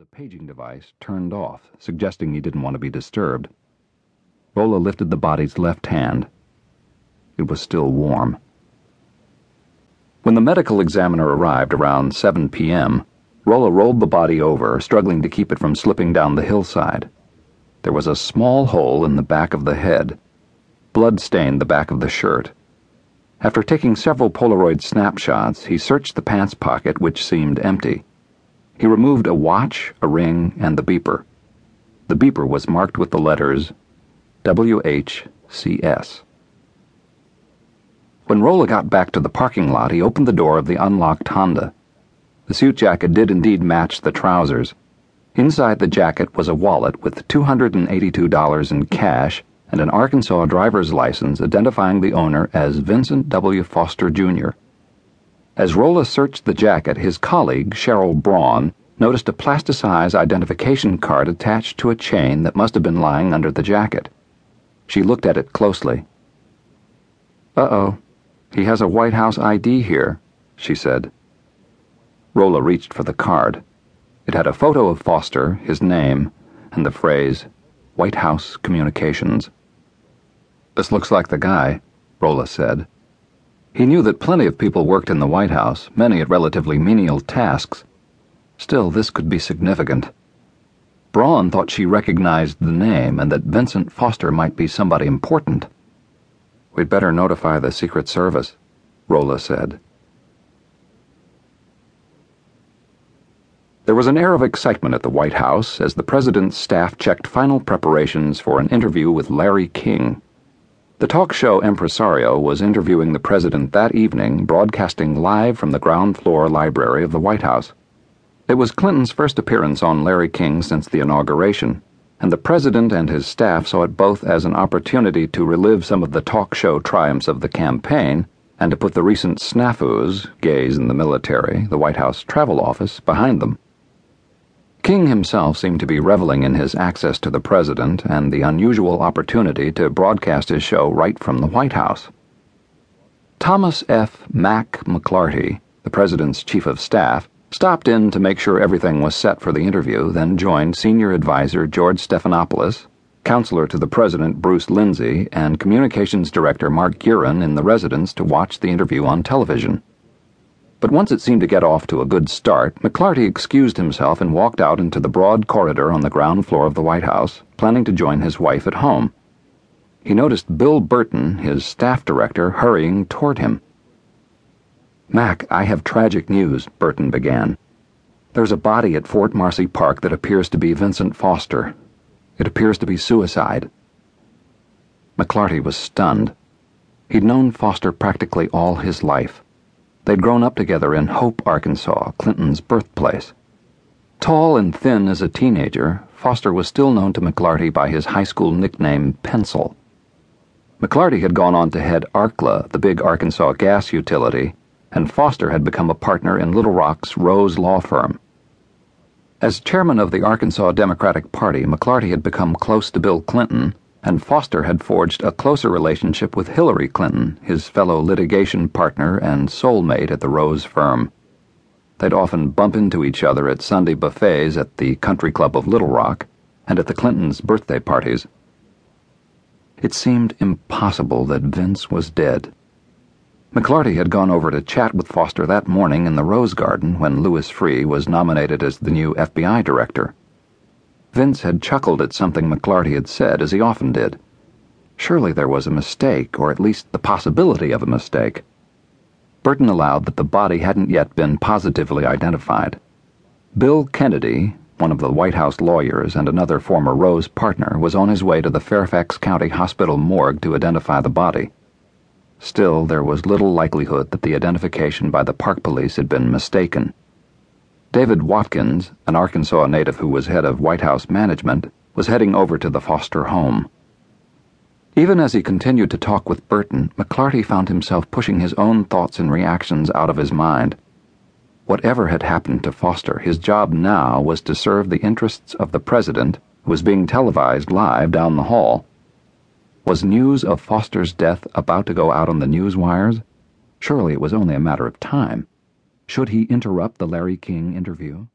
a paging device turned off, suggesting he didn't want to be disturbed. Rolla lifted the body's left hand. It was still warm. When the medical examiner arrived around 7 p.m., Rolla rolled the body over, struggling to keep it from slipping down the hillside. There was a small hole in the back of the head. Blood stained the back of the shirt. After taking several Polaroid snapshots, he searched the pants pocket, which seemed empty. He removed a watch, a ring, and the beeper. The beeper was marked with the letters WHCS. When Rolla got back to the parking lot, he opened the door of the unlocked Honda. The suit jacket did indeed match the trousers. Inside the jacket was a wallet with $282 in cash and an Arkansas driver's license identifying the owner as Vincent W. Foster, Jr. As Rolla searched the jacket, his colleague, Cheryl Braun, noticed a plasticized identification card attached to a chain that must have been lying under the jacket. She looked at it closely. Uh oh, he has a White House ID here, she said. Rolla reached for the card. It had a photo of Foster, his name, and the phrase, White House Communications. This looks like the guy, Rolla said. He knew that plenty of people worked in the White House, many at relatively menial tasks. Still, this could be significant. Braun thought she recognized the name and that Vincent Foster might be somebody important. We'd better notify the Secret Service, Rolla said. There was an air of excitement at the White House as the president's staff checked final preparations for an interview with Larry King. The talk show impresario was interviewing the president that evening, broadcasting live from the ground floor library of the White House. It was Clinton's first appearance on Larry King since the inauguration, and the president and his staff saw it both as an opportunity to relive some of the talk show triumphs of the campaign and to put the recent snafus, gays in the military, the White House travel office, behind them. King himself seemed to be reveling in his access to the president and the unusual opportunity to broadcast his show right from the White House. Thomas F. Mac McLarty, the president's chief of staff, stopped in to make sure everything was set for the interview, then joined senior advisor George Stephanopoulos, counselor to the president Bruce Lindsey, and communications director Mark Gearan in the residence to watch the interview on television. But once it seemed to get off to a good start, McLarty excused himself and walked out into the broad corridor on the ground floor of the White House, planning to join his wife at home. He noticed Bill Burton, his staff director, hurrying toward him. Mac, I have tragic news, Burton began. There's a body at Fort Marcy Park that appears to be Vincent Foster. It appears to be suicide. McLarty was stunned. He'd known Foster practically all his life. They'd grown up together in Hope, Arkansas, Clinton's birthplace. Tall and thin as a teenager, Foster was still known to McLarty by his high school nickname Pencil. McLarty had gone on to head Arkla, the big Arkansas gas utility, and Foster had become a partner in Little Rock's Rose Law Firm. As chairman of the Arkansas Democratic Party, McLarty had become close to Bill Clinton and Foster had forged a closer relationship with Hillary Clinton, his fellow litigation partner and soulmate at the Rose firm. They'd often bump into each other at Sunday buffets at the Country Club of Little Rock and at the Clintons' birthday parties. It seemed impossible that Vince was dead. McLarty had gone over to chat with Foster that morning in the Rose Garden when Louis Freeh was nominated as the new FBI director. Vince had chuckled at something McLarty had said, as he often did. Surely there was a mistake, or at least the possibility of a mistake. Burton allowed that the body hadn't yet been positively identified. Bill Kennedy, one of the White House lawyers and another former Rose partner, was on his way to the Fairfax County Hospital morgue to identify the body. Still, there was little likelihood that the identification by the park police had been mistaken. David Watkins, an Arkansas native who was head of White House management, was heading over to the Foster home. Even as he continued to talk with Burton, McLarty found himself pushing his own thoughts and reactions out of his mind. Whatever had happened to Foster, his job now was to serve the interests of the president, who was being televised live down the hall. Was news of Foster's death about to go out on the news wires? Surely it was only a matter of time. Should he interrupt the Larry King interview?